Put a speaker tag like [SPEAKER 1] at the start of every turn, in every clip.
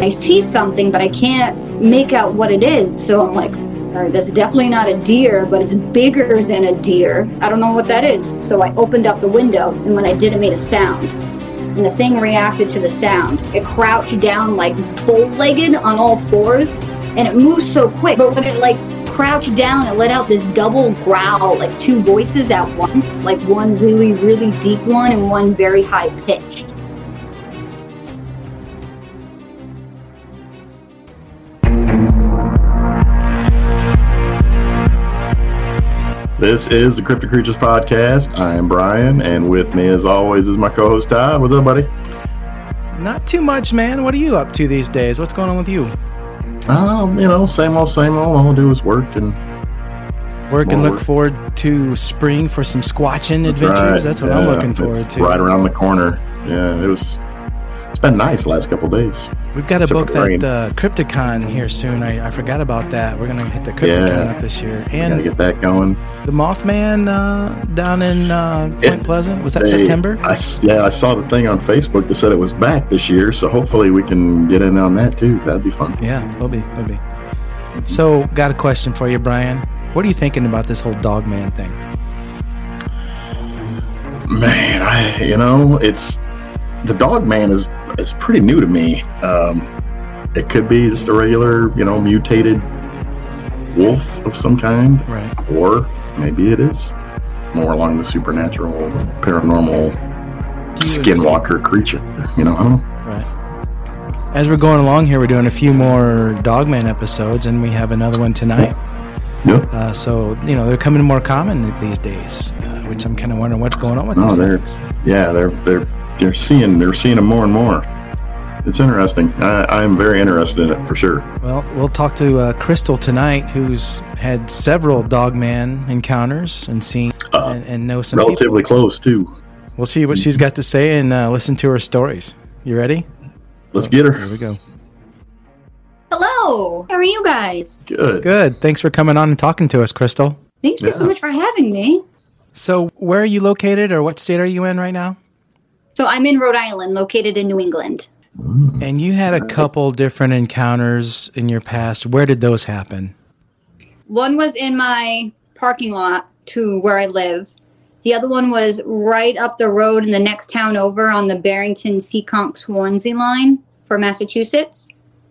[SPEAKER 1] I see something, but I can't make out what it is. So I'm like, all right, that's definitely not a deer, but it's bigger than a deer. I don't know what that is. So I opened up the window, and when I did, it made a sound. And the thing reacted to the sound. It crouched down like bow legged on all fours, and it moved so quick. But when it like crouched down, and let out this double growl, like two voices at once, like one really, really deep one and one very high pitched.
[SPEAKER 2] This is the Cryptic Creatures Podcast. I am Brian, and with me, as always, is my co host Todd. What's up, buddy?
[SPEAKER 3] Not too much, man. What are you up to these days? What's going on with you?
[SPEAKER 2] Um, you know, same old, same old. All I do is work and
[SPEAKER 3] Work and look
[SPEAKER 2] work.
[SPEAKER 3] forward to spring for some squatching adventures.
[SPEAKER 2] Right,
[SPEAKER 3] That's what I'm looking forward to.
[SPEAKER 2] Right around the corner. Yeah, it was. It's been nice the last couple days.
[SPEAKER 3] We've got to book that uh, Crypticon here soon. I, I forgot about that. We're gonna hit the Crypticon
[SPEAKER 2] Yeah.
[SPEAKER 3] up this year, and
[SPEAKER 2] get that going.
[SPEAKER 3] the Mothman uh, down in uh, Point
[SPEAKER 2] It-
[SPEAKER 3] Pleasant. Was that
[SPEAKER 2] They-
[SPEAKER 3] September?
[SPEAKER 2] I yeah, I saw the thing on Facebook that said it was back this year, so hopefully we can get in on that too. That'd be fun.
[SPEAKER 3] Yeah, will be, will be. So, got a question for you, Brian. What are you thinking about this whole Dogman thing?
[SPEAKER 2] Man, I you know it's the dog man is is pretty new to me. Um, it could be just a regular, you know, mutated wolf of some kind,
[SPEAKER 3] Right.
[SPEAKER 2] or maybe it is more along the supernatural, paranormal, skinwalker creature. You know, I don't know.
[SPEAKER 3] Right. As we're going along here, we're doing a few more Dogman episodes, and we have another one tonight.
[SPEAKER 2] Yep.
[SPEAKER 3] Uh, so you know they're coming more common these days, uh, which I'm kind of wondering what's going on with
[SPEAKER 2] No,
[SPEAKER 3] these
[SPEAKER 2] they're
[SPEAKER 3] things.
[SPEAKER 2] yeah, they're they're they're seeing they're seeing them more and more. It's interesting. I, I'm very interested in it for sure.
[SPEAKER 3] Well, we'll talk to uh, Crystal tonight, who's had several Dogman encounters and seen
[SPEAKER 2] Uh,
[SPEAKER 3] and, and know some people.
[SPEAKER 2] Relatively close too.
[SPEAKER 3] We'll see what she's got to say and uh, listen to her stories. You ready?
[SPEAKER 2] Let's get her.
[SPEAKER 3] Here we go.
[SPEAKER 1] Hello, how are you guys?
[SPEAKER 2] Good.
[SPEAKER 3] Good. Thanks for coming on and talking to us, Crystal.
[SPEAKER 1] Thank you so much for having me.
[SPEAKER 3] So, where are you located, or what state are you in right now?
[SPEAKER 1] So I'm in Rhode Island, located in New England. Mm.
[SPEAKER 3] And you had a couple different encounters in your past. Where did those happen?
[SPEAKER 1] One was in my parking lot to where I live. The other one was right up the road in the next town over on the Barrington Seekonk Swansea line for Massachusetts,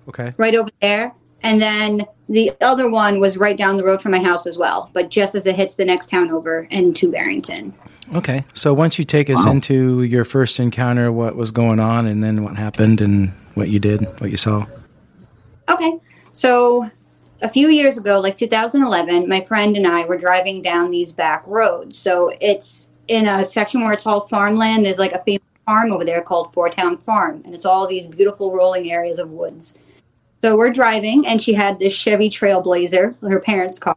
[SPEAKER 3] Okay.
[SPEAKER 1] right over there. And then the other one was right down the road from my house as well, but just as it hits the next town over and to Barrington.
[SPEAKER 3] Okay. So, once you take us
[SPEAKER 2] Wow.
[SPEAKER 3] into your first encounter, what was going on, and then what happened, and what you did, what you saw.
[SPEAKER 1] Okay. So a few years ago, like 2011, my friend and I were driving down these back roads. So it's in a section where it's all farmland. There's like a famous farm over there called Four Town Farm, and it's all these beautiful rolling areas of woods. So we're driving, and she had this Chevy Trailblazer, her parents' car.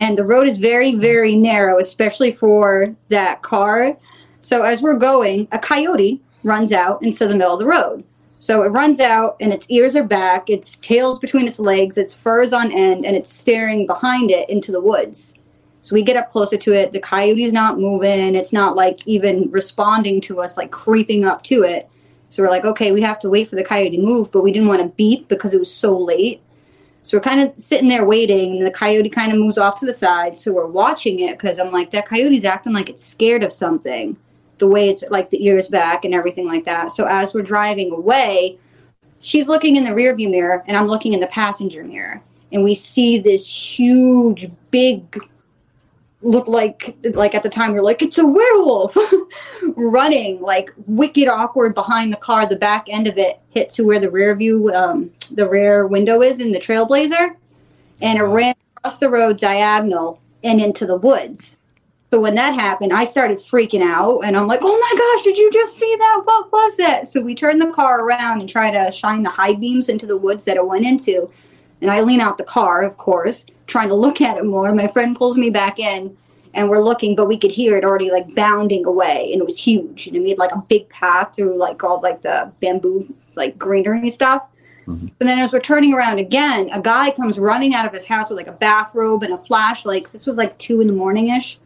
[SPEAKER 1] And the road is very, very narrow, especially for that car. So as we're going, a coyote runs out into the middle of the road. So it runs out and its ears are back, its tail's between its legs, its fur's on end, and it's staring behind it into the woods. So we get up closer to it. The coyote's not moving. It's not like even responding to us, like creeping up to it. So we're like, okay, we have to wait for the coyote to move, but we didn't want to beep because it was so late. So we're kind of sitting there waiting, and the coyote kind of moves off to the side. So we're watching it because I'm like, that coyote's acting like it's scared of something the way it's like the ears back and everything like that. So as we're driving away, she's looking in the rearview mirror and I'm looking in the passenger mirror. And we see this huge, big, look like like at the time we are like it's a werewolf running like wicked awkward behind the car. The back end of it hit to where the rear view, um, the rear window is in the Trailblazer, and it ran across the road diagonal and into the woods. So when that happened, I started freaking out and I'm like, oh my gosh, did you just see that? What was that? So we turned the car around and try to shine the high beams into the woods that it went into. And I lean out the car, of course, trying to look at it more. My friend pulls me back in and we're looking, but we could hear it already like bounding away and it was huge. And it made like a big path through like all like the bamboo, like greenery stuff. Mm-hmm. And then as we're turning around again, a guy comes running out of his house with like a bathrobe and a flashlight. This was like two in the morning ish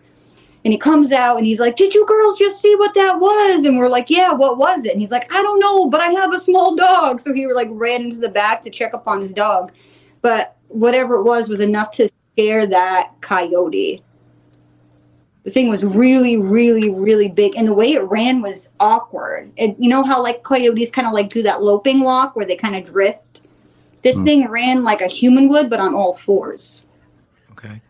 [SPEAKER 1] And he comes out and he's like, Did you girls just see what that was? And we're like, Yeah, what was it? And he's like, I don't know, but I have a small dog. So he like ran into the back to check up on his dog. But whatever it was was enough to scare that coyote. The thing was really, really, really big. And the way it ran was awkward. And you know how like coyotes kind of like do that loping walk where they kind of drift? This
[SPEAKER 2] Hmm.
[SPEAKER 1] thing ran like a human would, but on all fours.
[SPEAKER 3] Okay.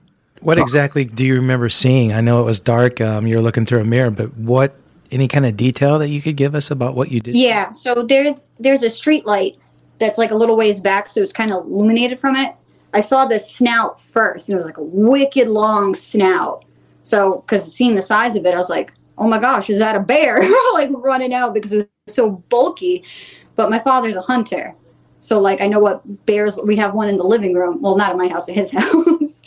[SPEAKER 3] What exactly do you remember seeing? I know it was dark. Um, you're looking through a mirror, but what? Any kind of detail that you could give us about what you did?
[SPEAKER 1] Yeah, so there's there's a street light that's like a little ways back, so it's kind of illuminated from it. I saw the snout first, and it was like a wicked long snout. So, because seeing the size of it, I was like, "Oh my gosh, is that a bear?" like running out because it was so bulky. But my father's a hunter, so like I know what bears. We have one in the living room. Well, not in my house, in his house.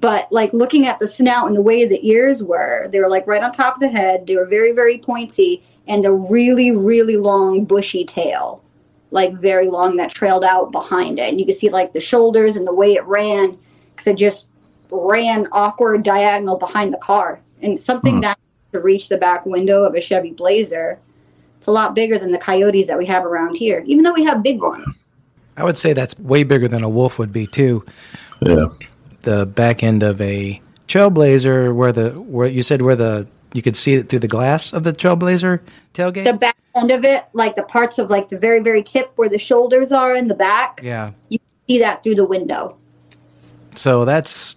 [SPEAKER 1] but like looking at the snout and the way the ears were, they were like right on top of the head. They were very, very pointy, and a really, really long bushy tail, like very long that trailed out behind it. And you could see like the shoulders and the way it ran, because it just ran awkward diagonal behind the car, and something
[SPEAKER 2] Hmm.
[SPEAKER 1] that to reach the back window of a Chevy Blazer. It's a lot bigger than the coyotes that we have around here, even though we have big ones.
[SPEAKER 3] I would say that's way bigger than a wolf would be too.
[SPEAKER 2] Yeah.
[SPEAKER 3] The back end of a trailblazer, where the where you said where the you could see it through the glass of the trailblazer tailgate.
[SPEAKER 1] the back end of it, like the parts of like the very, very tip where the shoulders are in the back,
[SPEAKER 3] yeah.
[SPEAKER 1] you see that through the window.
[SPEAKER 3] So that's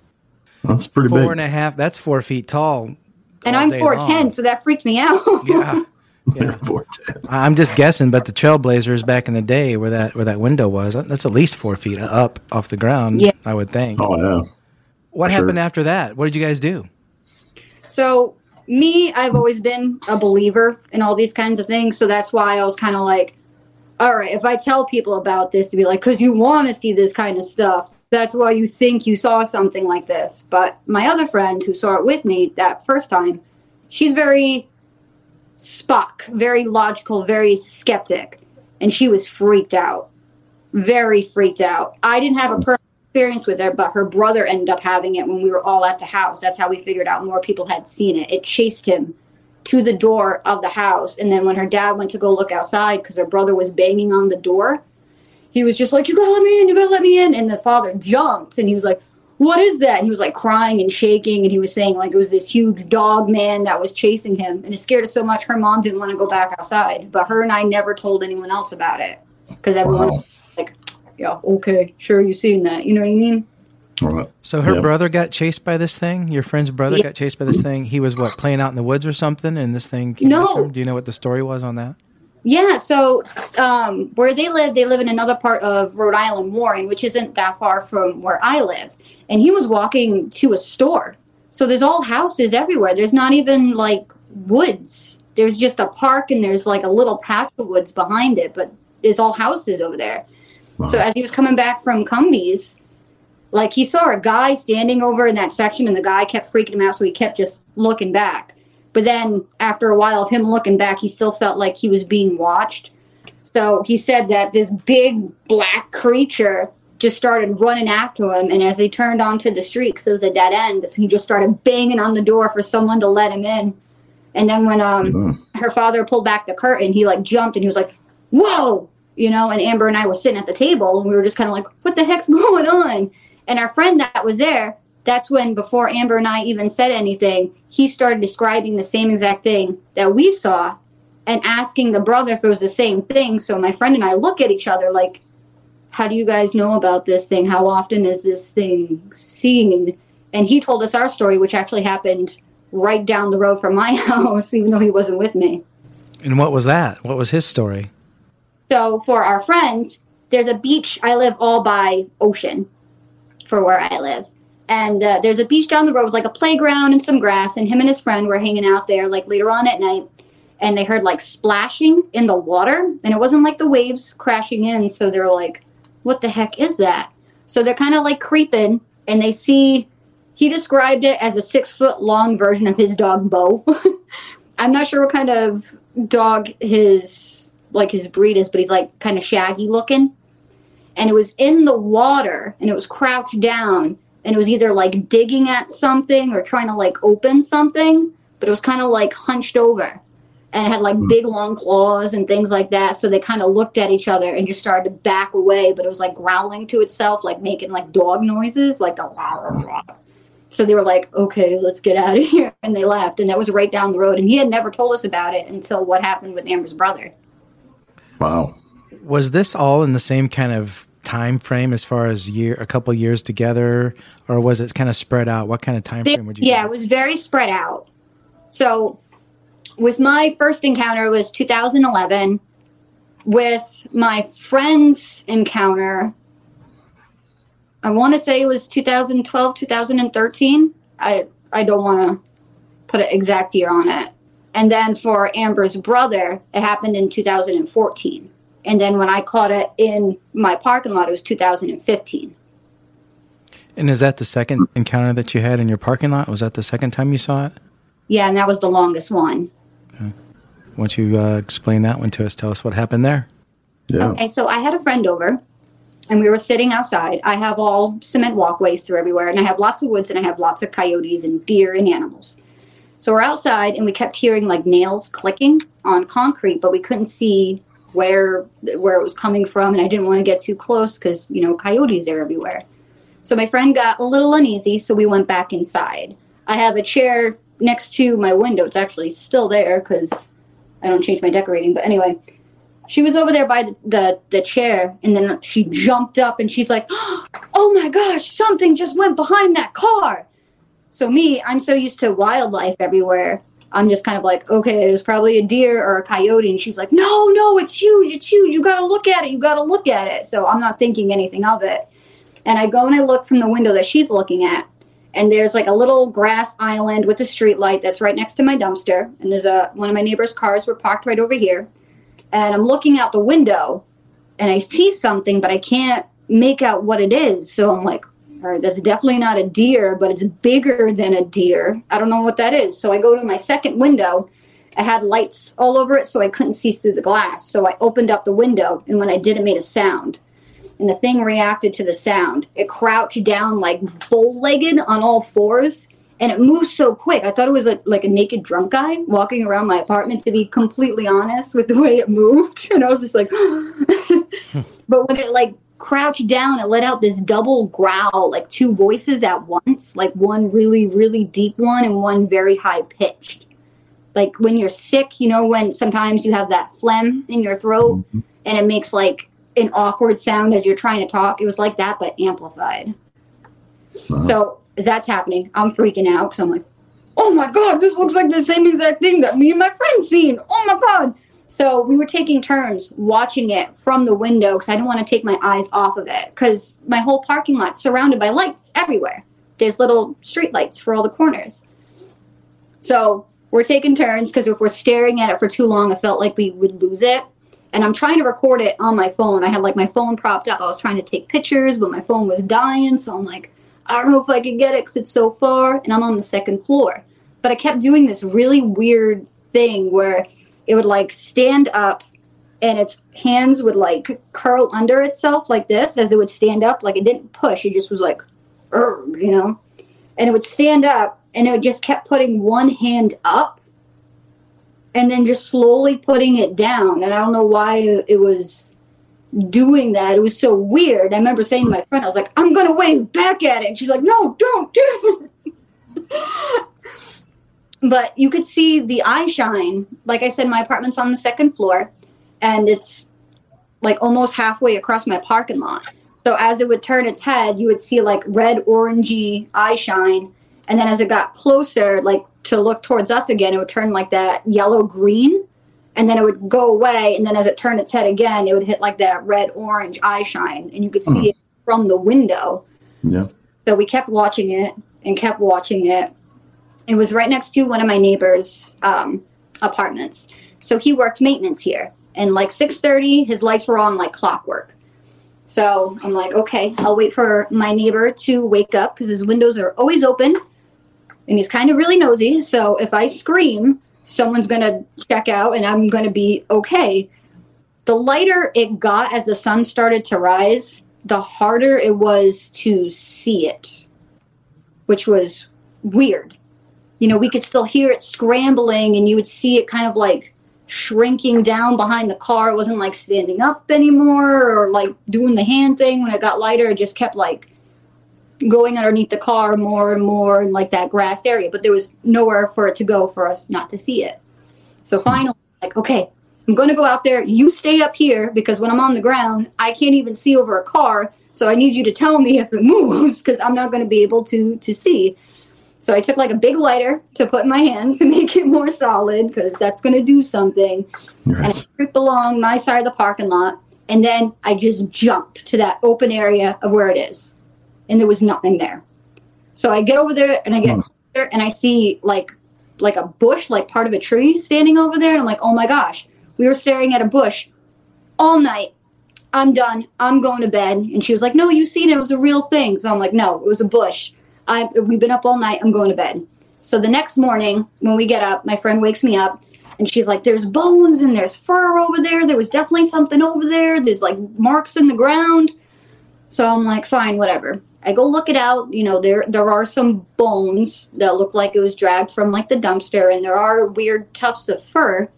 [SPEAKER 2] That's pretty
[SPEAKER 3] four
[SPEAKER 2] big.
[SPEAKER 3] and a half. That's four feet tall.
[SPEAKER 1] And I'm 4'10, so that freaked me out.
[SPEAKER 3] Yeah. Yeah. I'm just guessing, but the trailblazers back in the day, where that where that window was, that's at least four feet up off the ground.
[SPEAKER 1] Yeah.
[SPEAKER 3] I would think.
[SPEAKER 2] Oh yeah.
[SPEAKER 3] what
[SPEAKER 2] sure.
[SPEAKER 3] happened after that? What did you guys do?
[SPEAKER 1] So, me, I've always been a believer in all these kinds of things. So that's why I was kind of like, all right, if I tell people about this, to be like, because you want to see this kind of stuff. That's why you think you saw something like this. But my other friend who saw it with me that first time, she's very Spock, very logical, very skeptic. And she was freaked out. Very freaked out. I didn't have a personal experience with it, but her brother ended up having it when we were all at the house. That's how we figured out more people had seen it. It chased him to the door of the house. And then when her dad went to go look outside because her brother was banging on the door, he was just like, You gotta let me in, you gotta let me in. And the father jumped and he was like, What is that? And he was like crying and shaking. And he was saying, like, it was this huge dog man that was chasing him. And it scared us so much, her mom didn't want to go back outside. But her and I never told anyone else about it because everyone
[SPEAKER 2] Wow.
[SPEAKER 1] Was like, Yeah, okay, sure, you seen that. You know what I mean?
[SPEAKER 2] All right.
[SPEAKER 3] So her
[SPEAKER 2] Yeah.
[SPEAKER 3] brother got chased by this thing. Your friend's brother
[SPEAKER 1] Yeah.
[SPEAKER 3] got chased by this thing. He was what playing out in the woods or something, and this thing. Came
[SPEAKER 1] No.
[SPEAKER 3] Do you know what the story was on that?
[SPEAKER 1] Yeah, so um, where they live, they live in another part of Rhode Island, Warren, which isn't that far from where I live. And he was walking to a store. So there's all houses everywhere. There's not even like woods. There's just a park and there's like a little patch of woods behind it, but there's all houses over there. So as he was coming back from Cumbies, like he saw a guy standing over in that section and the guy kept freaking him out, so he kept just looking back. But then after a while of him looking back, he still felt like he was being watched. So he said that this big black creature just started running after him. And as they turned onto the street, because it was a dead end, he just started banging on the door for someone to let him in. And then when um,
[SPEAKER 2] Mm.
[SPEAKER 1] her father pulled back the curtain, he like jumped and he was like, "Whoa!" You know. And Amber and I were sitting at the table, and we were just kind of like, "What the heck's going on?" And our friend that was there, that's when before Amber and I even said anything, he started describing the same exact thing that we saw, and asking the brother if it was the same thing. So my friend and I look at each other like, "How do you guys know about this thing? How often is this thing seen?" And he told us our story, which actually happened right down the road from my house, even though he wasn't with me.
[SPEAKER 3] And what was that? What was his story?
[SPEAKER 1] So for our friends, there's a beach. I live all by ocean for where I live. And uh, there's a beach down the road with like a playground and some grass. And him and his friend were hanging out there like later on at night. And they heard like splashing in the water. And it wasn't like the waves crashing in. So they're like, what the heck is that? So they're kind of like creeping and they see, he described it as a six foot long version of his dog Bo. I'm not sure what kind of dog his like his breed is, but he's like kind of shaggy looking. And it was in the water and it was crouched down and it was either like digging at something or trying to like open something, but it was kind of like hunched over and it had like hmm. big long claws and things like that. So they kind of looked at each other and just started to back away, but it was like growling to itself, like making like dog noises, like a rah, rah, rah. So they were like, okay, let's get out of here. And they left. And that was right down the road. And he had never told us about it until what happened with Amber's brother.
[SPEAKER 2] Wow.
[SPEAKER 3] Was this all in the same kind of time frame as far as year a couple years together or was it kind of spread out? What kind of time frame would you
[SPEAKER 1] yeah,
[SPEAKER 3] give?
[SPEAKER 1] it was very spread out. So with my first encounter was 2011. With my friend's encounter, I want to say it was 2012, 2013. I I don't want to put an exact year on it. And then for Amber's brother, it happened in 2014. And then when I caught it in my parking lot, it was 2015.
[SPEAKER 3] And is that the second encounter that you had in your parking lot? Was that the second time you saw it?
[SPEAKER 1] Yeah, and that was the longest one.
[SPEAKER 3] Why don't you uh, explain that one to us? Tell us what happened there.
[SPEAKER 2] Yeah.
[SPEAKER 1] Okay, so I had a friend over and we were sitting outside. I have all cement walkways through everywhere, and I have lots of woods and I have lots of coyotes and deer and animals. So we're outside and we kept hearing like nails clicking on concrete, but we couldn't see where where it was coming from and I didn't want to get too close cuz you know coyotes are everywhere. So my friend got a little uneasy, so we went back inside. I have a chair next to my window. It's actually still there cuz I don't change my decorating, but anyway, she was over there by the, the, the chair and then she jumped up and she's like oh my gosh something just went behind that car so me i'm so used to wildlife everywhere. I'm just kind of like okay it's probably a deer or a coyote. And she's like no no it's huge it's huge. You gotta look at it you gotta look at it. So i'm not thinking anything of it. And i go and i look from the window that she's looking at. And there's like a little grass island with a street light that's right next to my dumpster. And there's a one of my neighbor's cars were parked right over here. And I'm looking out the window and I see something, but I can't make out what it is. So I'm like, that's definitely not a deer, but it's bigger than a deer. I don't know what that is. So I go to my second window. I had lights all over it, so I couldn't see through the glass. So I opened up the window, and when I did, it made a sound. And the thing reacted to the sound. It crouched down like bow legged on all fours and it moved so quick. I thought it was a, like a naked drunk guy walking around my apartment. To be completely honest with the way it moved, and I was just like, but when it like crouched down, and let out this double growl, like two voices at once, like one really really deep one and one very high pitched. Like when you're sick, you know, when sometimes you have that phlegm in your throat mm-hmm. and it makes like an awkward sound as you're trying to talk. It was like that, but amplified.
[SPEAKER 2] Wow.
[SPEAKER 1] So as that's happening, I'm freaking out because I'm like, oh my god, this looks like the same exact thing that me and my friend seen. Oh my god. So we were taking turns watching it from the window because I didn't want to take my eyes off of it because my whole parking lot's surrounded by lights everywhere. There's little street lights for all the corners. So we're taking turns because if we're staring at it for too long, I felt like we would lose it. And I'm trying to record it on my phone. I had like my phone propped up. I was trying to take pictures, but my phone was dying. So I'm like, I don't know if I could get it because it's so far. And I'm on the second floor. But I kept doing this really weird thing where it would like stand up and its hands would like curl under itself like this as it would stand up. Like it didn't push, it just was like, you know? And it would stand up and it just kept putting one hand up and then just slowly putting it down. And I don't know why it was doing that. It was so weird. I remember saying to my friend, I was like, I'm going to wave back at it. And she's like, no, don't do it. but you could see the eye shine. Like I said, my apartment's on the second floor and it's like almost halfway across my parking lot. So as it would turn its head, you would see like red, orangey eye shine. And then as it got closer, like to look towards us again, it would turn like that yellow green. And then it would go away. And then as it turned its head again, it would hit like that red, orange eye shine. And you could see
[SPEAKER 2] Hmm.
[SPEAKER 1] it from the window.
[SPEAKER 2] Yeah.
[SPEAKER 1] So we kept watching it and kept watching it. It was right next to one of my neighbor's um, apartments. So he worked maintenance here. And like 6:30, his lights were on like clockwork. So I'm like, okay, I'll wait for my neighbor to wake up because his windows are always open, and he's kind of really nosy. So if I scream, someone's gonna check out, and I'm gonna be okay. The lighter it got as the sun started to rise, the harder it was to see it. which was weird. You know, we could still hear it scrambling, and you would see it kind of like shrinking down behind the car. It wasn't like standing up anymore or like doing the hand thing. When it got lighter, it just kept like going underneath the car more and more in like that grass area. But there was nowhere for it to go for us not to see it. So finally, like, okay, I'm going to go out there. You stay up here because when I'm on the ground, I can't even see over a car. So I need you to tell me if it moves because I'm not going to be able to to see. So I took like a big lighter to put in my hand to make it more solid because that's going to do something.
[SPEAKER 2] Right.
[SPEAKER 1] And I creeped along my side of the parking lot, and then I just jump to that open area of where it is, and there was nothing there. So I get over there and I get
[SPEAKER 2] Hmm.
[SPEAKER 1] closer, and I see like like a bush, like part of a tree standing over there, and I'm like, oh my gosh, we were staring at a bush all night. I'm done. I'm going to bed. And she was like, no, you seen it. It was a real thing. So I'm like, no, it was a bush. I we've been up all night. I'm going to bed. So the next morning when we get up, my friend wakes me up and she's like, There's bones and there's fur over there. There was definitely something over there. There's like marks in the ground. So I'm like, fine, whatever. I go look it out. You know, there there are some bones that look like it was dragged from like the dumpster, and there are weird tufts of fur.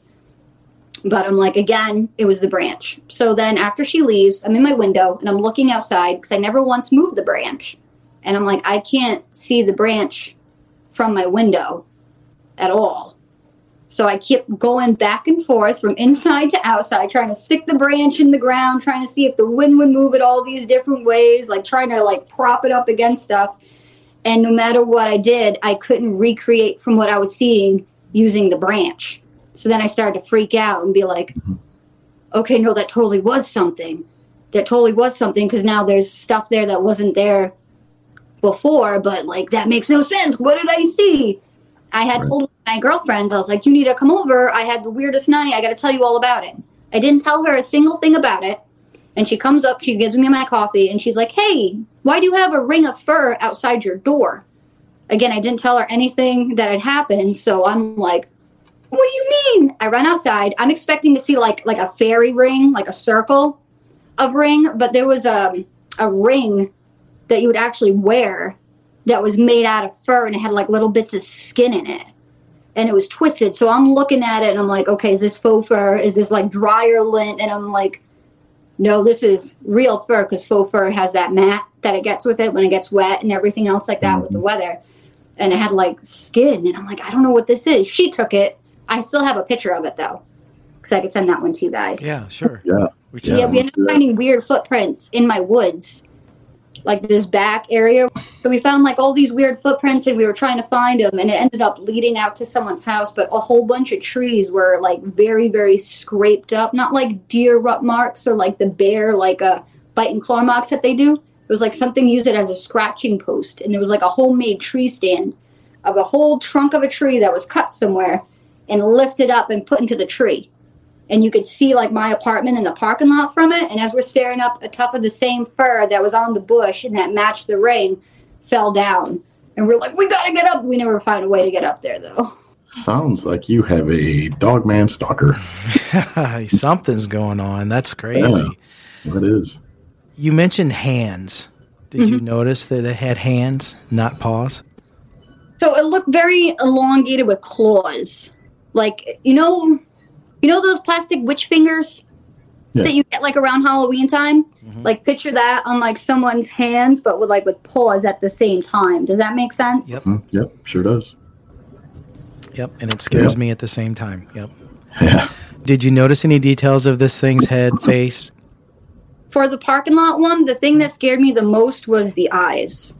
[SPEAKER 1] But I'm like, again, it was the branch. So then after she leaves, I'm in my window and I'm looking outside because I never once moved the branch. And I'm like, I can't see the branch from my window at all. So I kept going back and forth from inside to outside, trying to stick the branch in the ground, trying to see if the wind would move it all these different ways, like trying to like prop it up against stuff. And no matter what I did, I couldn't recreate from what I was seeing using the branch. So then I started to freak out and be like, mm-hmm. okay, no, that totally was something. That totally was something because now there's stuff there that wasn't there before, but like that makes no sense. What did I see? I had
[SPEAKER 2] Right.
[SPEAKER 1] told my girlfriends, I was like, you need to come over. I had the weirdest night. I got to tell you all about it. I didn't tell her a single thing about it. And she comes up, she gives me my coffee, and she's like, hey, why do you have a ring of fur outside your door? Again, I didn't tell her anything that had happened. So I'm like, what do you mean? I run outside. I'm expecting to see like like a fairy ring, like a circle of ring, but there was a, a ring that you would actually wear that was made out of fur and it had like little bits of skin in it. And it was twisted. So i'm looking at it and i'm like okay is this faux fur? Is this like dryer lint? And i'm like no this is real fur because faux fur has that mat that it gets with it when it gets wet and everything else like that with the mm-hmm. weather. And it had like skin. And i'm like i don't know what this is. She took it. I still have a picture of it though because i could send that one to you guys.
[SPEAKER 3] Yeah, sure.
[SPEAKER 2] Yeah.
[SPEAKER 3] We
[SPEAKER 1] yeah, we ended up finding weird footprints in my woods, like this back area. So we found like all these weird footprints, and we were trying to find them, and it ended up leading out to someone's house. But a whole bunch of trees were like very, very scraped up, not like deer rut marks or like the bear like a bite and claw marks that they do. It was like something used it as a scratching post, and it was like a homemade tree stand of a whole trunk of a tree that was cut somewhere and lifted up and put into the tree and you could see like my apartment in the parking lot from it. And as we're staring up, a tuft of the same fur that was on the bush and that matched the ring fell down. And we're like, we gotta get up. We never find a way to get up there though.
[SPEAKER 2] Sounds like you have a dog man stalker.
[SPEAKER 3] Something's going on. That's crazy.
[SPEAKER 2] Yeah. What is?
[SPEAKER 3] You mentioned hands. Did
[SPEAKER 1] Mm-hmm.
[SPEAKER 3] you notice that it had hands, not paws?
[SPEAKER 1] So it looked very elongated with claws. Like, you know, you know those plastic witch fingers
[SPEAKER 2] Yeah.
[SPEAKER 1] that you get like around Halloween time?
[SPEAKER 3] Mhm.
[SPEAKER 1] Like picture that on like someone's hands, but with like with paws at the same time. Does that make sense?
[SPEAKER 3] Yep.
[SPEAKER 2] Hmm, yep, sure does.
[SPEAKER 3] Yep. And it scares
[SPEAKER 2] Yeah.
[SPEAKER 3] me at the same time. Yep.
[SPEAKER 2] Yeah.
[SPEAKER 3] Did you notice any details of this thing's head, face?
[SPEAKER 1] For the parking lot one, the thing that scared me the most was the eyes.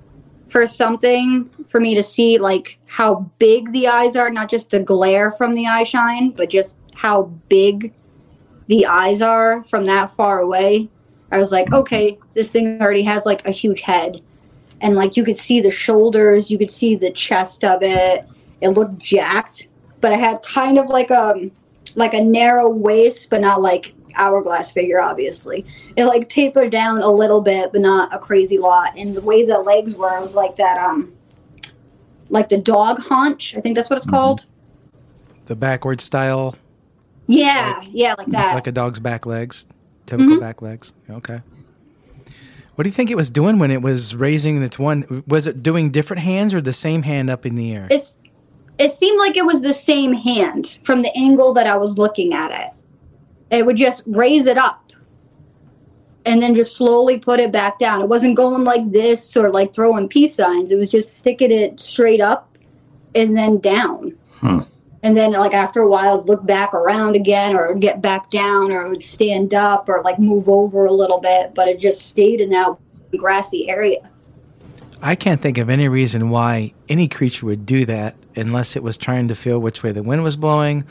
[SPEAKER 1] For something for me to see like how big the eyes are, not just the glare from the eye shine, but just how big the eyes are from that far away. I was like, okay, this thing already has like a huge head. And like you could see the shoulders, you could see the chest of it. It looked jacked, but it had kind of like a like a narrow waist, but not like hourglass figure, obviously. It like tapered down a little bit, but not a crazy lot. And the way the legs were, it was like that um like the dog haunch, I think that's what it's
[SPEAKER 2] Mhm.
[SPEAKER 1] called.
[SPEAKER 3] The backward style,
[SPEAKER 1] Yeah, yeah, like that.
[SPEAKER 3] like a dog's back legs, typical
[SPEAKER 1] Mhm.
[SPEAKER 3] back legs. Okay. What do you think it was doing when it was raising its one? Was it doing different hands or the same hand up in the air?
[SPEAKER 1] It's it seemed like it was the same hand from the angle that I was looking at it. It would just raise it up and then just slowly put it back down. It wasn't going like this or like throwing peace signs. It was just sticking it straight up and then down.
[SPEAKER 2] Hmm.
[SPEAKER 1] And then like after a while it'd look back around again or get back down or would stand up or like move over a little bit, but it just stayed in that grassy area.
[SPEAKER 3] I can't think of any reason why any creature would do that unless it was trying to feel which way the wind was blowing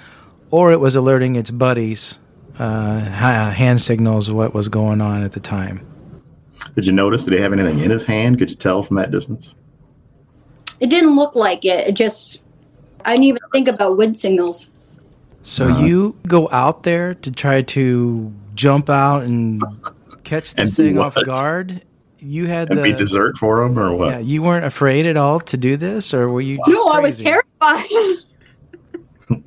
[SPEAKER 3] or it was alerting its buddies uh, hand signals what was going on at the time.
[SPEAKER 2] Did you notice? Did he have anything in his hand? Could you tell from that distance?
[SPEAKER 1] It didn't look like it. It just, I didn't even think about wind signals.
[SPEAKER 3] So
[SPEAKER 2] Uh-huh.
[SPEAKER 3] you go out there to try to jump out and catch this
[SPEAKER 2] And do
[SPEAKER 3] thing off guard. You had
[SPEAKER 2] And be dessert for them or what?
[SPEAKER 3] yeah. You weren't afraid at all to do this, or were you? Just
[SPEAKER 1] no, I was terrified.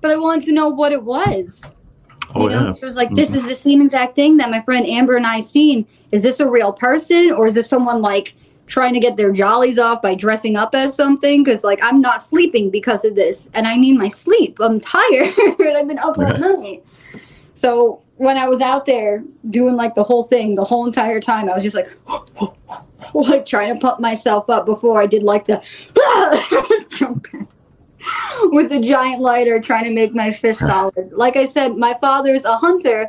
[SPEAKER 1] but I wanted to know what it was.
[SPEAKER 2] oh
[SPEAKER 1] you know,
[SPEAKER 2] yeah.
[SPEAKER 1] it was like, this is the same exact thing that my friend Amber and I seen. Is this a real person or is this someone like trying to get their jollies off by dressing up as something? Because like I'm not sleeping because of this, and I need my sleep. I'm tired. I've been up all
[SPEAKER 2] Right.
[SPEAKER 1] night. So when I was out there doing like the whole thing, the whole entire time, I was just like, like trying to pump myself up before I did like the with the giant lighter, trying to make my fist solid. Like I said, my father's a hunter,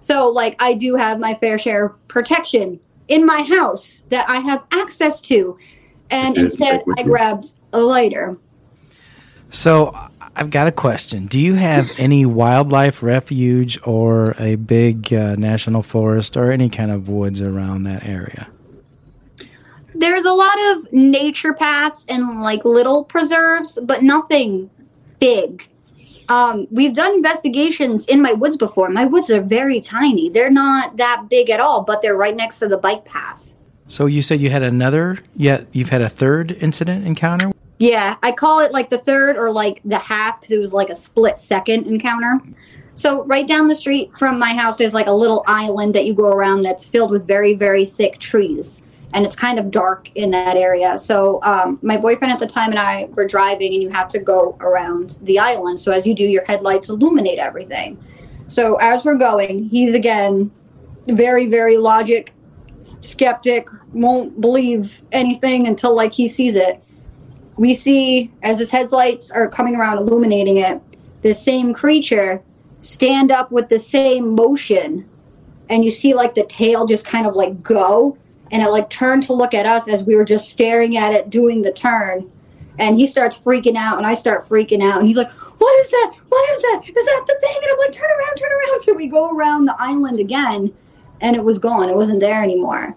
[SPEAKER 1] so like I do have my fair share of protection in my house that I have access to, and
[SPEAKER 2] You
[SPEAKER 1] instead I
[SPEAKER 2] you?
[SPEAKER 1] grabbed a lighter.
[SPEAKER 3] So I've got a question. Do you have any wildlife refuge or a big uh, national forest or any kind of woods around that area?
[SPEAKER 1] There's a lot of nature paths and like little preserves, but nothing big. Um, we've done investigations in my woods before. My woods are very tiny. They're not that big at all, but they're right next to the bike path.
[SPEAKER 3] So you said you had another, yet you've had a third incident encounter?
[SPEAKER 1] Yeah, I call it like the third or like the half because it was like a split second encounter. So right down the street from my house, there's like a little island that you go around that's filled with very very thick trees, and it's kind of dark in that area. So um, my boyfriend at the time and I were driving, and you have to go around the island. So as you do, your headlights illuminate everything. So as we're going, he's again very very logic skeptic, won't believe anything until like he sees it we see as his headlights are coming around illuminating it this same creature stand up with the same motion and you see like the tail just kind of like go and it like turned to look at us as we were just staring at it doing the turn. And he starts freaking out and i start freaking out and he's like what is that? What is that? Is that the thing? And i'm like turn around turn around. So we go around the island again and it was gone. It wasn't there anymore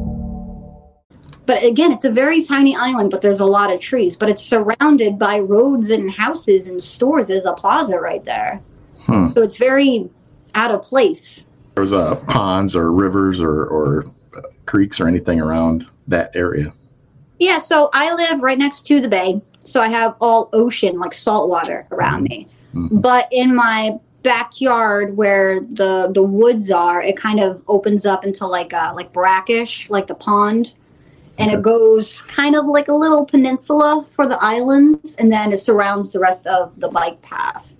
[SPEAKER 1] But again, it's a very tiny island, but there's a lot of trees. But it's surrounded by roads and houses and stores. There's a plaza right there.
[SPEAKER 2] Hmm.
[SPEAKER 1] So it's very out of place.
[SPEAKER 2] There's uh, ponds or rivers or, or uh, creeks or anything around that area.
[SPEAKER 1] Yeah, so I live right next to the bay. So I have all ocean, like salt water around me.
[SPEAKER 2] Mhm.
[SPEAKER 1] But in my backyard where the the woods are, it kind of opens up into like a like brackish, like the pond. And it goes kind of like a little peninsula for the islands, and then it surrounds the rest of the bike path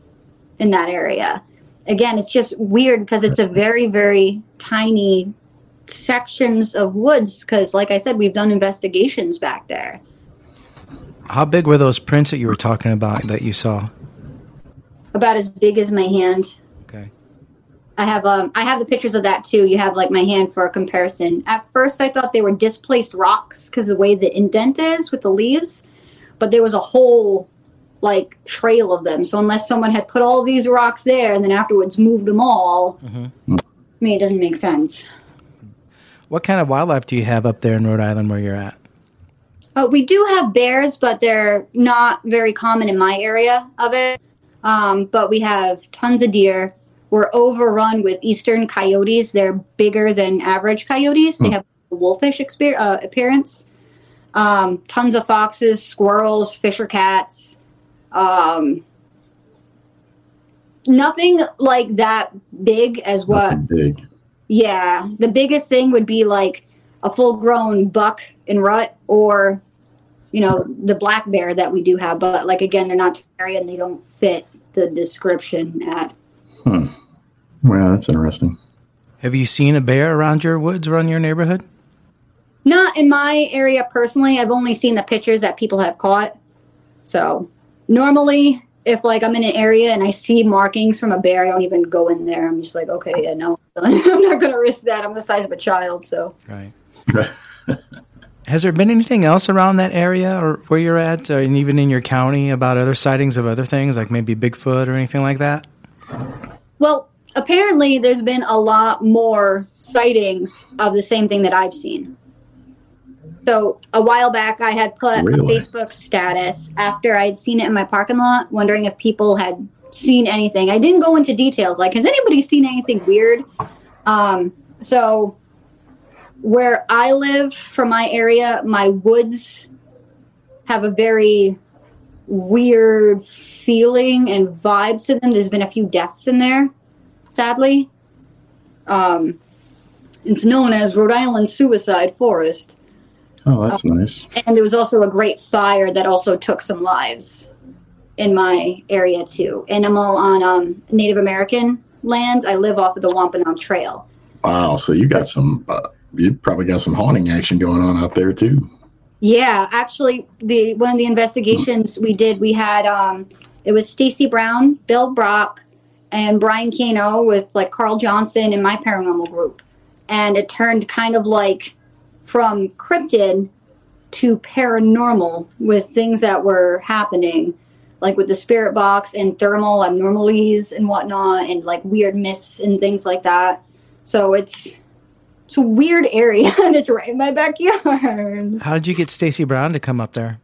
[SPEAKER 1] in that area. Again, it's just weird because it's a very, very tiny sections of woods. Because, like I said, we've done investigations back there.
[SPEAKER 3] How big were those prints that you were talking about that you saw?
[SPEAKER 1] about as big as my hand.
[SPEAKER 3] Okay.
[SPEAKER 1] I have um I have the pictures of that too. You have like my hand for a comparison. At first I thought they were displaced rocks because the way the indent is with the leaves, but there was a whole like trail of them. So unless someone had put all these rocks there and then afterwards moved them all,
[SPEAKER 3] Mhm.
[SPEAKER 1] I mean it doesn't make sense.
[SPEAKER 3] What kind of wildlife do you have up there in Rhode Island where you're at?
[SPEAKER 1] Uh, we do have bears, but they're not very common in my area of it. Um, but we have tons of deer. We're overrun with eastern coyotes. They're bigger than average coyotes. They have a wolfish exper- uh, appearance. Um, tons of foxes, squirrels, fisher cats. Um, nothing like that big as what
[SPEAKER 2] Nothing big.
[SPEAKER 1] yeah, the biggest thing would be like a full grown buck in rut or you know, the black bear that we do have, but like again, they're not Terrarian, they don't fit the description at
[SPEAKER 2] Hmm. Well, that's interesting.
[SPEAKER 3] Have you seen a bear around your woods, around your neighborhood?
[SPEAKER 1] not in my area personally. I've only seen the pictures that people have caught. So normally if like I'm in an area and I see markings from a bear, I don't even go in there. I'm just like, okay, yeah, no, I'm not gonna risk that. I'm the size of a child, so
[SPEAKER 3] Right. Has there been anything else around that area or where you're at, or, and even in your county, about other sightings of other things, like maybe Bigfoot or anything like that?
[SPEAKER 1] Well, apparently there's been a lot more sightings of the same thing that I've seen. So a while back, I had put
[SPEAKER 2] Really?
[SPEAKER 1] a Facebook status after I'd seen it in my parking lot, wondering if people had seen anything. I didn't go into details, like has anybody seen anything weird? Um, so where I live, from my area, my woods have a very weird feeling and vibe to them. There's been a few deaths in there, sadly. Um, it's known as Rhode Island Suicide Forest.
[SPEAKER 2] Oh, that's nice.
[SPEAKER 1] And there was also a great fire that also took some lives in my area too. And I'm all on um, Native American lands. I live off of the Wampanoag Trail.
[SPEAKER 2] Wow. So you got some. Uh, you probably got some haunting action going on out there too.
[SPEAKER 1] Yeah, actually, the one of the investigations we did, we had um, it was Stacy Brown, Bill Brock, and Brian Kano with like Carl Johnson in my paranormal group, and it turned kind of like from cryptid to paranormal with things that were happening, like with the spirit box and thermal abnormalities and whatnot, and like weird mists and things like that. So it's it's a weird area, and it's right in my backyard.
[SPEAKER 3] How did you get Stacy Brown to come up there?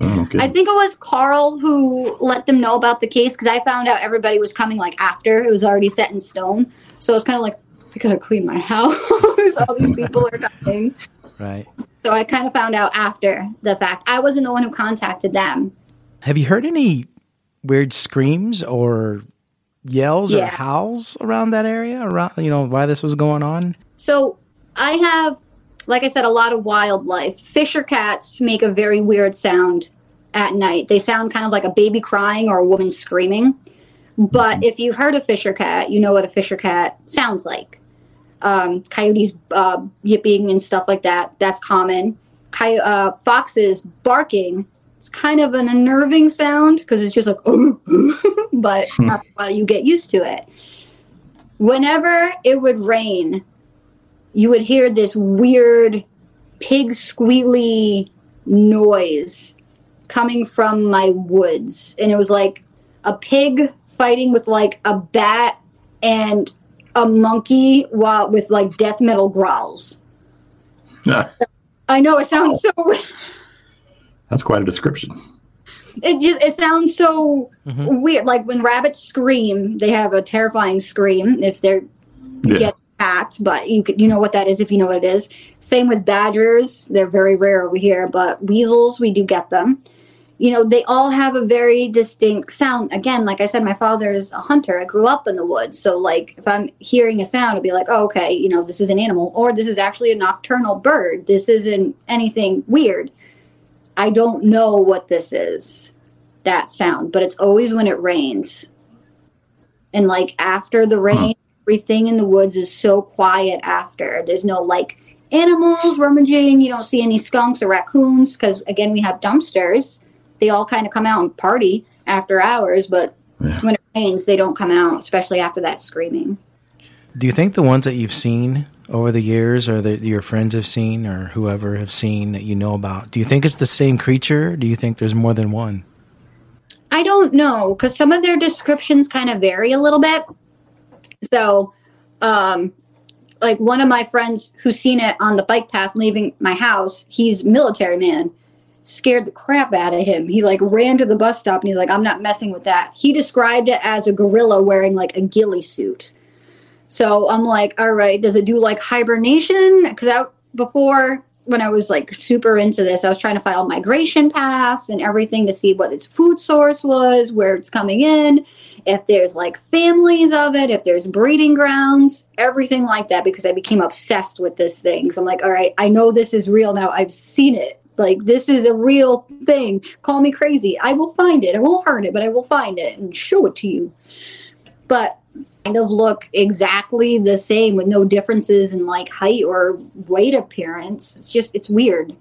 [SPEAKER 2] Oh, good.
[SPEAKER 1] I think it was Carl who let them know about the case because I found out everybody was coming like after it was already set in stone. So it was kind of like, I gotta clean my house. All these people are coming.
[SPEAKER 3] Right.
[SPEAKER 1] So I kind of found out after the fact. I wasn't the one who contacted them.
[SPEAKER 3] Have you heard any weird screams or yells or howls around that area? Around you know why this was going on?
[SPEAKER 1] So I have, like I said, a lot of wildlife. Fisher cats make a very weird sound at night. They sound kind of like a baby crying or a woman screaming. But if you've heard a fisher cat, you know what a fisher cat sounds like. Um, coyotes uh, yipping and stuff like that. That's common. Coy- uh, foxes barking. It's kind of an unnerving sound because it's just like, but after a while you get used to it. Whenever it would rain, you would hear this weird pig squealy noise coming from my woods and it was like a pig fighting with like a bat and a monkey while with like death metal growls Yeah. i know it sounds so
[SPEAKER 2] that's quite a description.
[SPEAKER 1] it just it sounds so
[SPEAKER 3] Mhm.
[SPEAKER 1] weird like when rabbits scream they have a terrifying scream if they're
[SPEAKER 2] Yeah.
[SPEAKER 1] get but you could, you know what that is if you know what it is. Same with badgers; they're very rare over here. But weasels, we do get them. You know, they all have a very distinct sound. Again, like I said, my father is a hunter. I grew up in the woods, so like if I'm hearing a sound, I'd be like, oh, okay, you know, this is an animal, or this is actually a nocturnal bird. This isn't anything weird. I don't know what this is, that sound, but it's always when it rains. And like after the rain, everything in the woods is so quiet after. There's no like animals rummaging. You don't see any skunks or raccoons because, again, we have dumpsters. They all kind of come out and party after hours, but
[SPEAKER 2] Yeah.
[SPEAKER 1] when it rains, they don't come out, especially after that screaming.
[SPEAKER 3] Do you think the ones that you've seen over the years, or that your friends have seen, or whoever have seen that you know about, do you think it's the same creature? Do you think there's more than one?
[SPEAKER 1] I don't know because some of their descriptions kind of vary a little bit. So, um, like one of my friends who's seen it on the bike path leaving my house, he's military man, scared the crap out of him. He like ran to the bus stop and he's like, I'm not messing with that. He described it as a gorilla wearing like a ghillie suit. So I'm like, all right, does it do like hibernation? Because I before when I was like super into this, I was trying to file migration paths and everything to see what its food source was, where it's coming in, if there's like families of it, if there's breeding grounds, everything like that, because I became obsessed with this thing. So I'm like, all right, I know this is real now. I've seen it. Like, this is a real thing. Call me crazy. I will find it. I won't hurt it, but I will find it and show it to you. But kind of look exactly the same with no differences in like height or weight appearance. It's just it's weird,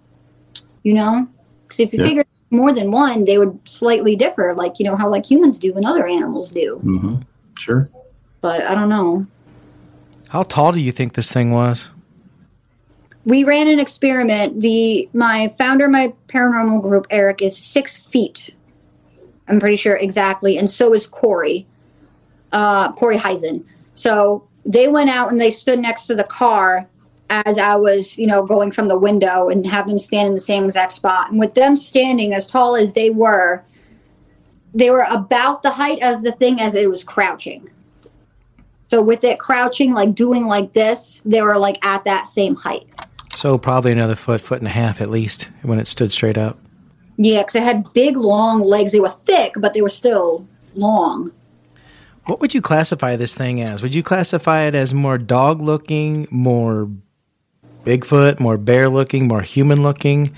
[SPEAKER 1] you know. Because if you
[SPEAKER 2] Yeah.
[SPEAKER 1] figure more than one, they would slightly differ, like you know how like humans do and other animals do.
[SPEAKER 2] hmm Sure.
[SPEAKER 1] But I don't know.
[SPEAKER 3] How tall do you think this thing was?
[SPEAKER 1] We ran an experiment. The my founder, of my paranormal group, Eric, is six feet. I'm pretty sure exactly, and so is Corey, uh, Corey Heisen. So they went out and they stood next to the car as I was, you know, going from the window and have them stand in the same exact spot. And with them standing as tall as they were, they were about the height as the thing as it was crouching. So with it crouching, like doing like this, they were like at that same height.
[SPEAKER 3] So probably another foot, foot and a half at least when it stood straight up.
[SPEAKER 1] Yeah, because it had big, long legs. They were thick, but they were still long.
[SPEAKER 3] What would you classify this thing as? Would you classify it as more dog looking, more Bigfoot, more bear looking, more human looking?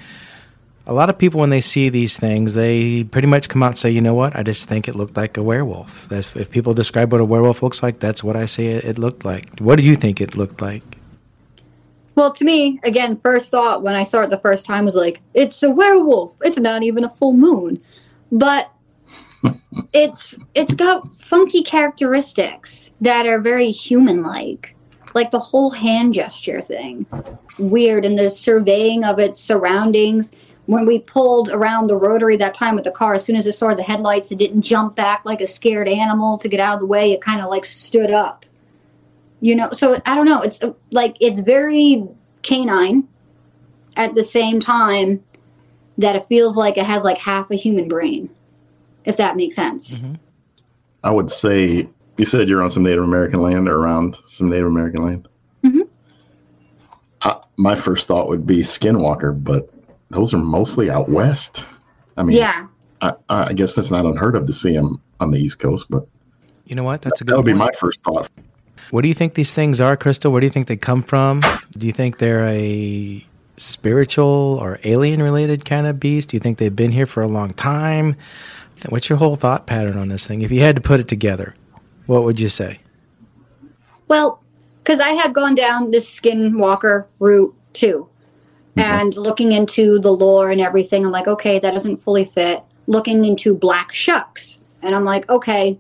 [SPEAKER 3] A lot of people, when they see these things, they pretty much come out and say, you know what? I just think it looked like a werewolf. That's, if people describe what a werewolf looks like, that's what I say it, it looked like. What do you think it looked like?
[SPEAKER 1] Well, to me, again, first thought when I saw it the first time was like, it's a werewolf. It's not even a full moon. But it's it's got funky characteristics that are very human like. Like the whole hand gesture thing. Weird and the surveying of its surroundings. When we pulled around the rotary that time with the car, as soon as it saw the headlights, it didn't jump back like a scared animal to get out of the way. It kind of like stood up you know so i don't know it's like it's very canine at the same time that it feels like it has like half a human brain if that makes sense mm-hmm.
[SPEAKER 2] I would say you said you're on some Native American land or around some Native American land.
[SPEAKER 1] Mhm.
[SPEAKER 2] I, my first thought would be Skinwalker, but those are mostly out west. I mean,
[SPEAKER 1] yeah
[SPEAKER 2] I, I guess that's not unheard of to see them on the East Coast, but
[SPEAKER 3] You know what? That's a good
[SPEAKER 2] that would be my first thought.
[SPEAKER 3] What do you think these things are, Crystal? Where do you think they come from? Do you think they're a spiritual or alien related kind of beast? Do you think they've been here for a long time? What's your whole thought pattern on this thing? If you had to put it together, what would you say?
[SPEAKER 1] well because i had gone down this skinwalker route too and looking into the lore and everything i'm like okay that doesn't fully fit. Looking into black shucks and i'm like okay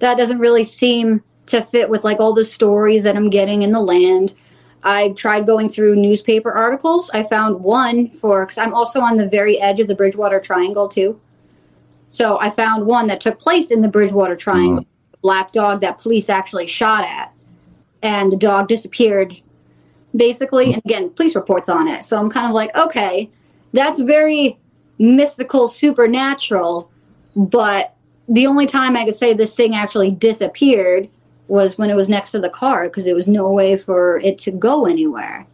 [SPEAKER 1] that doesn't really seem to fit with like all the stories that i'm getting in the land. I tried going through newspaper articles. I found one for because i'm also on the very edge of the bridgewater triangle too. So i found one that took place in the bridgewater triangle mm. Black dog that police actually shot at. And the dog disappeared basically. And again police reports on it. So i'm kind of like okay that's very mystical supernatural. But the only time i could say this thing actually disappeared was when it was next to the car because there was no way for it to go anywhere.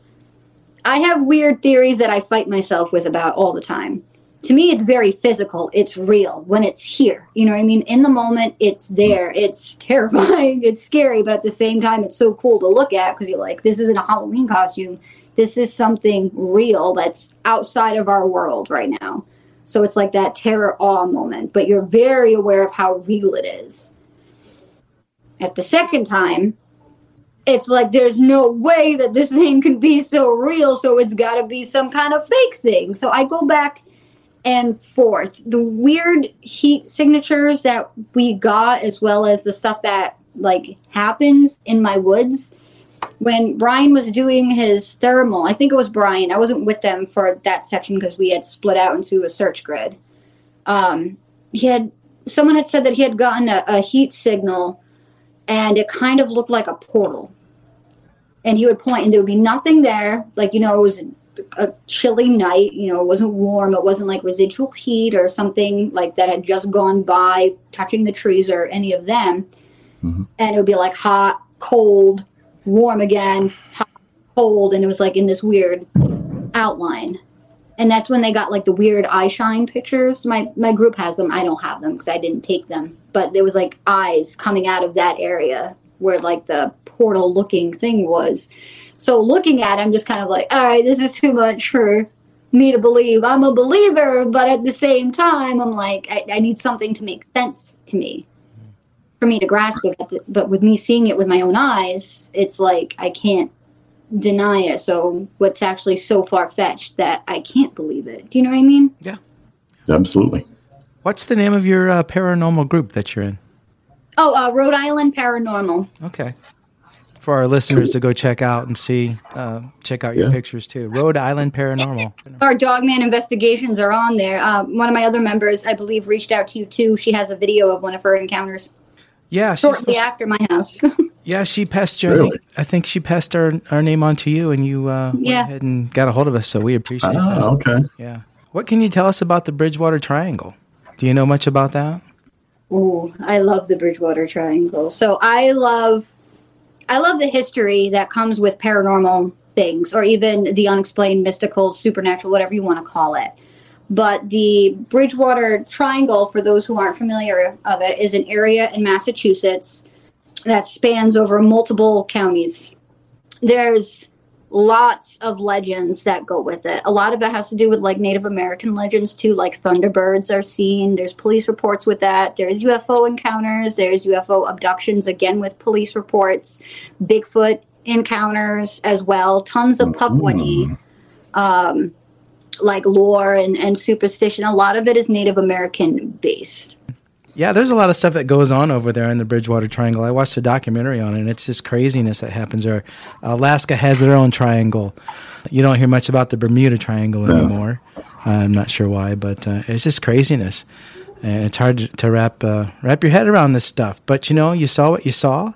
[SPEAKER 1] I have weird theories that i fight myself with about all the time to me it's very physical. It's real when it's here. You know i mean? In the moment it's there. It's terrifying. It's scary but at the same time it's so cool to look at because you're like this isn't a halloween costume. This is something real that's outside of our world right now. So it's like that terror awe moment but you're very aware of how real it is. At the second time it's like there's no way that this thing can be so real so it's got to be some kind of fake thing. So i go back and forth. The weird heat signatures that we got, as well as the stuff that like happens in my woods. When Brian was doing his thermal, I think it was Brian. I wasn't with them for that section because we had split out into a search grid. Um, he had someone had said that he had gotten a, a heat signal, and it kind of looked like a portal. and he would point, and there would be nothing there. Like you know, it was a chilly night. You know, it wasn't warm. It wasn't like residual heat or something like that had just gone by, touching the trees or any of them.
[SPEAKER 2] Mhm.
[SPEAKER 1] And it would be like hot, cold, warm again, hot, cold, and it was like in this weird outline. And that's when they got like the weird eye shine pictures. My my group has them. I don't have them because I didn't take them. But there was like eyes coming out of that area where like the portal looking thing was. So looking at it, I'm just kind of like, all right, this is too much for me to believe. I'm a believer, but at the same time, I'm like, I, I need something to make sense to me for me to grasp it. But, but with me seeing it with my own eyes, it's like I can't deny it. So what's actually so far fetched that I can't believe it? Do you know what I mean?
[SPEAKER 2] Yeah, absolutely.
[SPEAKER 3] What's the name of your uh, paranormal group that you're in?
[SPEAKER 1] Oh, uh, Rhode Island Paranormal.
[SPEAKER 3] Okay. For our listeners to go check out and see, uh, check out your
[SPEAKER 2] Yeah.
[SPEAKER 3] pictures too. Rhode Island Paranormal.
[SPEAKER 1] Our Dogman investigations are on there. Um, one of my other members, I believe, reached out to you too. She has a video of one of her encounters
[SPEAKER 3] Yeah,
[SPEAKER 1] shortly
[SPEAKER 3] supposed-
[SPEAKER 1] after my house.
[SPEAKER 3] yeah, she passed you. I,
[SPEAKER 2] Really?
[SPEAKER 3] think, I think she passed our, our name on to you, and you uh, went ahead and got a hold of us. So we appreciate
[SPEAKER 2] Ah,
[SPEAKER 3] that.
[SPEAKER 2] okay.
[SPEAKER 3] Yeah. What can you tell us about the Bridgewater Triangle? Do you know much about that?
[SPEAKER 1] Ooh, I love the Bridgewater Triangle. So I love, I love the history that comes with paranormal things, or even the unexplained, mystical, supernatural, whatever you want to call it. But the Bridgewater Triangle, for those who aren't familiar of it, is an area in Massachusetts that spans over multiple counties. There's lots of legends that go with it. A lot of it has to do with like Native American legends too, like thunderbirds are seen. There's police reports with that. There's UFO encounters. There's UFO abductions again with police reports. Bigfoot encounters as well. Tons of Pukwudgie, um, like lore and, and superstition. A lot of it is Native American based.
[SPEAKER 3] Yeah, there's a lot of stuff that goes on over there in the Bridgewater Triangle. I watched a documentary on it, and it's just craziness that happens there. Alaska has their own triangle. You don't hear much about the Bermuda Triangle
[SPEAKER 2] No.
[SPEAKER 3] anymore. I'm not sure why, but uh, it's just craziness, and it's hard to, to wrap uh, wrap your head around this stuff. But you know, you saw what you saw,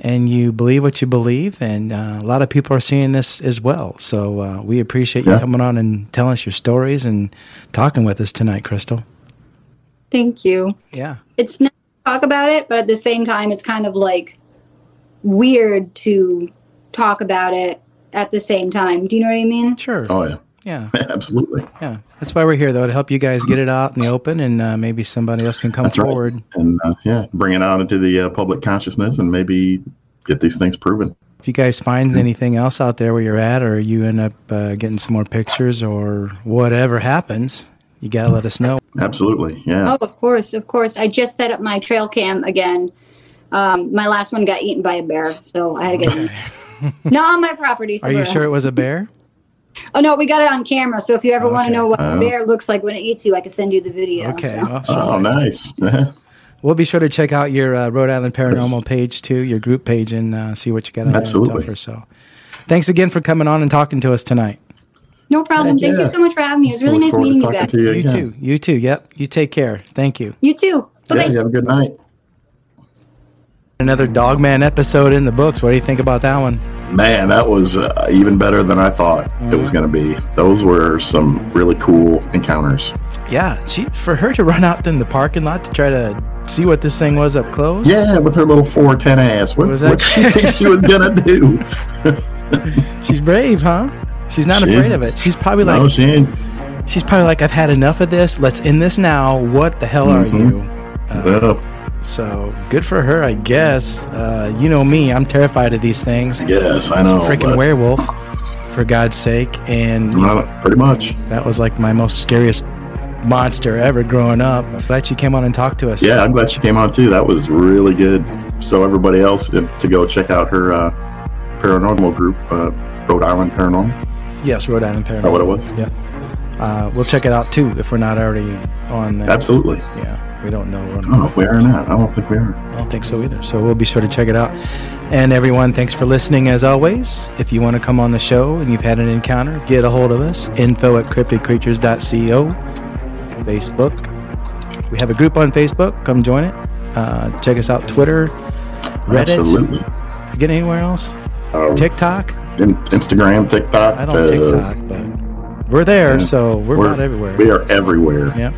[SPEAKER 3] and you believe what you believe, and uh, a lot of people are seeing this as well. So uh, we appreciate you
[SPEAKER 2] Yeah.
[SPEAKER 3] coming on and telling us your stories and talking with us tonight, Crystal.
[SPEAKER 1] Thank you.
[SPEAKER 3] Yeah.
[SPEAKER 1] it's nice to talk about it, but at the same time, it's kind of like weird to talk about it at the same time. Do you know what I mean?
[SPEAKER 3] Sure.
[SPEAKER 2] Oh yeah.
[SPEAKER 3] Yeah.
[SPEAKER 2] Absolutely.
[SPEAKER 3] Yeah, that's why we're here, though, to help you guys get it out in the open, and uh, maybe somebody else can come
[SPEAKER 2] That's right.
[SPEAKER 3] forward.
[SPEAKER 2] And uh, yeah, bring it out into the uh, public consciousness and maybe get these things proven.
[SPEAKER 3] If you guys find anything else out there where you're at, or you end up uh, getting some more pictures, or whatever happens, you gotta let us know.
[SPEAKER 2] Absolutely. Yeah.
[SPEAKER 1] Oh, of course, of course. I just set up my trail cam again. Um, my last one got eaten by a bear, so I had to get it. Not on my property.
[SPEAKER 3] Are you
[SPEAKER 1] somewhere
[SPEAKER 3] sure it was a bear?
[SPEAKER 1] Oh no, we got it on camera. So if you ever want to know what
[SPEAKER 2] Oh.
[SPEAKER 1] a bear looks like when it eats you, I can send you the video.
[SPEAKER 3] Okay,
[SPEAKER 1] so.
[SPEAKER 3] well,
[SPEAKER 2] Oh, nice.
[SPEAKER 3] we'll be sure to check out your uh, Rhode Island Paranormal page too, your group page, and uh, see what you got on there
[SPEAKER 2] Absolutely.
[SPEAKER 3] to. So, thanks again for coming on and talking to us tonight.
[SPEAKER 1] No problem.
[SPEAKER 2] Heck
[SPEAKER 1] Thank
[SPEAKER 2] yeah.
[SPEAKER 1] you so much for having me. It was really nice
[SPEAKER 2] forward to
[SPEAKER 1] meeting you guys.
[SPEAKER 2] to you,
[SPEAKER 3] You too. You too. Yep. You take care. Thank you.
[SPEAKER 1] You too. Bye
[SPEAKER 2] Yeah, you have a good night.
[SPEAKER 3] Another Dogman episode in the books. What do you think about that one?
[SPEAKER 2] Man, that was uh, even better than I thought it was going to be. Those were some really cool encounters.
[SPEAKER 3] Yeah, she for her to run out in the parking lot to try to see what this thing was up close.
[SPEAKER 2] Yeah, with her little 410 ass. What
[SPEAKER 3] Was
[SPEAKER 2] was
[SPEAKER 3] that-
[SPEAKER 2] what she think she was going to do?
[SPEAKER 3] She's brave, huh? She's not
[SPEAKER 2] She-
[SPEAKER 3] afraid of it. She's probably
[SPEAKER 2] no,
[SPEAKER 3] like
[SPEAKER 2] she ain't.
[SPEAKER 3] she's probably like I've had enough of this. Let's end this now. What the hell are
[SPEAKER 2] Mhm.
[SPEAKER 3] you? Uh,
[SPEAKER 2] Well,
[SPEAKER 3] so good for her, I guess. Uh, you know me, I'm terrified of these things.
[SPEAKER 2] yes, I know.
[SPEAKER 3] freaking werewolf, for God's sake, and
[SPEAKER 2] Well, pretty much.
[SPEAKER 3] that was like my most scariest monster ever growing up. I'm Glad she came on and talked to us.
[SPEAKER 2] Yeah, I'm glad she came on too. That was really good. So everybody else to, to go check out her uh, paranormal group, uh, Rhode Island Paranormal.
[SPEAKER 3] Yes, Rhode Island
[SPEAKER 2] Is that what it was?
[SPEAKER 3] Yeah. Uh, we'll check it out too if we're not already on there.
[SPEAKER 2] Absolutely.
[SPEAKER 3] Yeah, we don't know.
[SPEAKER 2] I don't know if we are or not. I don't think we are.
[SPEAKER 3] I don't think so either. So we'll be sure to check it out. And everyone, thanks for listening as always. If you want to come on the show and you've had an encounter, get a hold of us. Info at cryptidcreatures.co. Facebook. We have a group on Facebook. Come join it. Uh, check us out Twitter, Reddit.
[SPEAKER 2] Absolutely.
[SPEAKER 3] Get anywhere else?
[SPEAKER 2] Uh,
[SPEAKER 3] TikTok?
[SPEAKER 2] In, Instagram, TikTok.
[SPEAKER 3] I don't
[SPEAKER 2] uh,
[SPEAKER 3] TikTok, but we're there,
[SPEAKER 2] yeah.
[SPEAKER 3] so we're,
[SPEAKER 2] We're-
[SPEAKER 3] about everywhere.
[SPEAKER 2] We are everywhere.
[SPEAKER 3] Yep.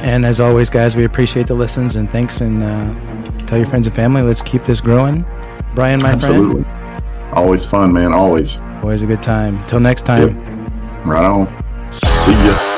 [SPEAKER 3] And as always, guys, we appreciate the listens and thanks. And uh, tell your friends and family. Let's keep this growing. Brian, my friend
[SPEAKER 2] Absolutely. Always fun, man. Always.
[SPEAKER 3] always a good time. Till next time.
[SPEAKER 2] Right on. See ya.